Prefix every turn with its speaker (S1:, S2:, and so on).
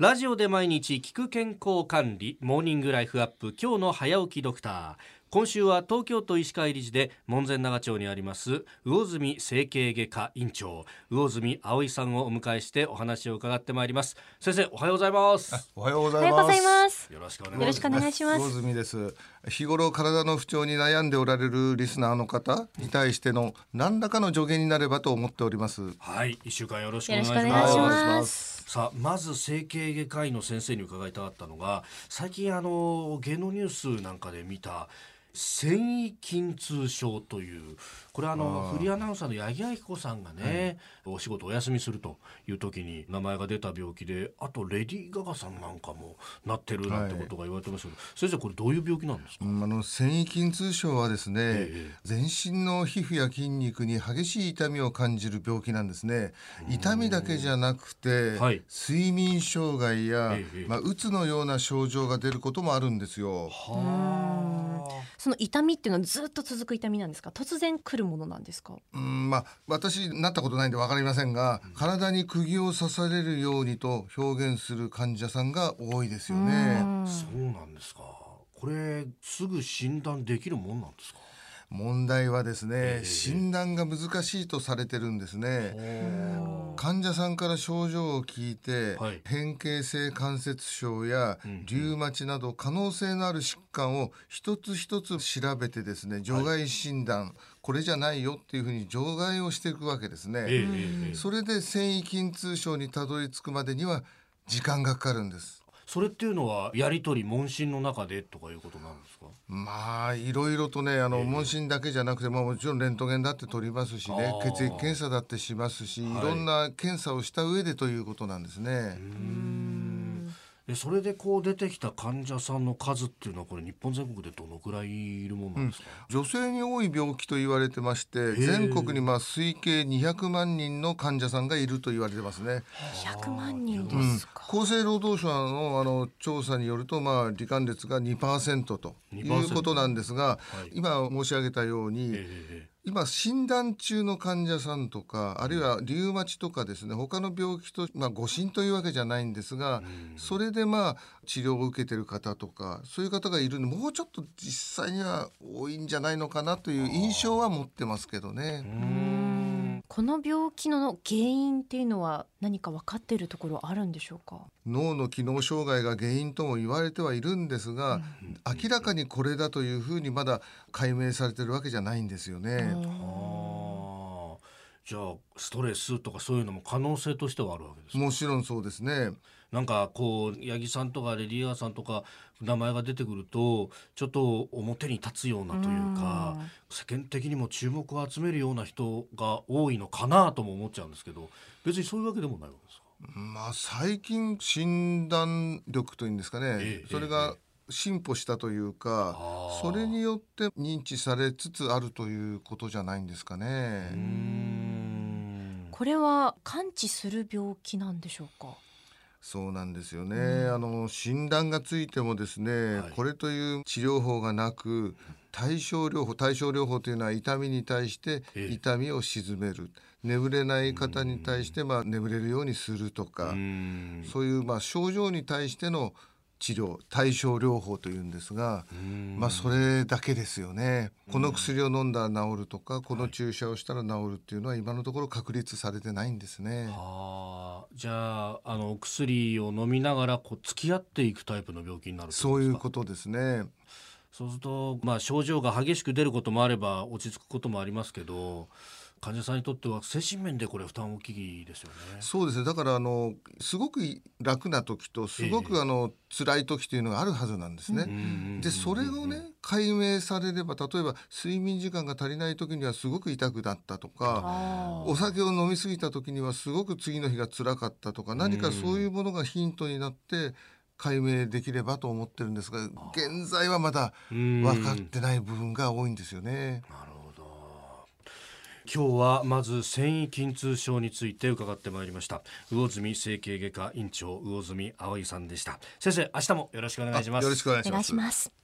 S1: ラジオで毎日聞く健康管理モーニングライフアップ今日の早起きドクター。今週は東京都医師会理事で門前仲町にあります魚住整形外科院長魚住葵さんをお迎えしてお話を伺ってまいります。先生おはようございます。
S2: おはようござ
S3: おはいようございます。
S1: よろしくお願いします。
S3: 願いします。
S2: 魚住です。日頃体の不調に悩んでおられるリスナーの方に対しての何らかの助言になればと思っております。
S1: はい一週間よろしくお
S3: よ
S1: 願いします。
S3: ろしくお願いし
S2: はいお願いし
S3: ま。
S2: ます。
S1: さあまず整形外科医の先生に伺いたかったのが最近あの芸能ニュースなんかで見た繊維筋痛症というこれあのフリーアナウンサーの八木亜希子さんがね、お仕事お休みするという時に名前が出た病気であとレディー・ガガさんなんかもなってるなんてことが言われてますけど、先生これどういう病気なんですか、
S2: うんあの繊維筋痛症はですね、
S1: ええ。
S2: 全身の皮膚や筋肉に激しい痛みを感じる病気なんですね。痛みだけじゃなくて、
S1: はい。
S2: 睡眠障害や、
S1: ええ。
S2: まあ、うつのような症状が出ることもあるんですよ。
S1: はあ
S3: その痛みっていうのはずっと続く痛みなんですか？突然来るものなんですか？
S2: うんまあ私なったことないんで分かりませんが、体に釘を刺されるようにと表現する患者さんが多いですよね。
S3: うん
S1: そうなんですかこれすぐ診断できるもんなんですか？
S2: 問題はですね、
S1: ええ
S2: 診断が難しいとされてるんですね。患者さんから症状を聞いて、
S1: はい
S2: 変形性関節症や
S1: うん
S2: リウマチなど可能性のある疾患を一つ一つ調べてですね除外診断、これじゃないよっていうふうに除外をしていくわけですね。それで繊維筋痛症にたどり着くまでには時間がかかるんです。
S1: それっていうのはやり取り問診の中でとかいうことなんですか？
S2: まあいろいろとねあの、
S1: ええ。
S2: 問診だけじゃなくて、まあ、もちろんレントゲンだって取りますしね血液検査だってしますし、
S1: はい。
S2: い、ろんな検査をした上でということなんですね。
S1: でそれでこう出てきた患者さんの数っていうのはこれ日本全国でどのくらいいるものなんですか、
S2: 女性に多い病気と言われてまして
S1: え
S2: 全国にまあ推計200万人の患者さんがいると言われてますね。
S3: 100万人で
S2: うん。
S3: すか。
S2: 厚生労働省のあの調査によると、まあ、罹患率が2%とい
S1: 2%
S2: うことなんですが、
S1: い
S2: 今申し上げたように、
S1: ええ
S2: 今診断中の患者さんとかあるいはリウマチとかですね他の病気と、まあ、誤診というわけじゃないんですが、それでまあ治療を受けてる方とかそういう方がいるんでもうちょっと実際には多いんじゃないのかなという印象は持ってますけどね。
S1: うん
S3: この病気の原因っていうのは何か分かっているところあるんでしょうか？
S2: 脳の機能障害が原因とも言われてはいるんですが、明らかにこれだというふうにまだ解明されてるわけじゃないんですよね。
S1: じゃあストレスとかそういうのも可能性としてはあるわけですか？
S2: もちろんそうですね。
S1: なんかこう八木さんとかレディー・ガガさんとか名前が出てくるとちょっと表に立つようなというか世間的にも注目を集めるような人が多いのかなとも思っちゃうんですけど別にそういうわけでもないわけですか？
S2: まあ最近診断力というんですかね、
S1: ええ
S2: それが進歩したというか、それによって認知されつつあるということじゃないんですかね。
S1: ん
S3: これは完治する病気なんでしょうか？
S2: そうなんですよね、
S3: うん。
S2: あの診断がついてもですね、
S1: はい。
S2: これという治療法がなく対症療法対症療法というのは痛みに対して
S1: ええ。
S2: 痛みを鎮める。眠れない方に対してまあ眠れるようにするとか、そういうまあ症状に対しての治療対症療法というんですが、まあそれだけですよね。この薬を飲んだら治るとか、この注射をしたら治るっていうのは今のところ確立されてないんですね。
S1: あーじゃああのお薬を飲みながらこう付き合っていくタイプの病気になる
S2: そういう
S1: と
S2: ことですね。
S1: そうすると、まあ、症状が激しく出ることもあれば落ち着くこともありますけど患者さんにとっては精神面でこれ負担大きいですよね。
S2: そうですね。だからあのすごく楽な時とすご
S1: え
S2: くあの辛い時というのがあるはずなんですね。
S1: うん
S2: でそれをね解明されれば例えば睡眠時間が足りない時にはすごく痛くなったとか
S3: あ
S2: お酒を飲み過ぎた時にはすごく次の日が辛かったとか何かそういうものがヒントになって解明できればと思ってるんですが現在はまだ
S1: うん
S2: 分かってない部分が多いんですよね。
S1: なる今日はまず繊維筋痛症について伺ってまいりました魚住整形外科院長魚住葵さんでした先生明日もよろしくお願いします
S2: よろしくお願い。
S3: します。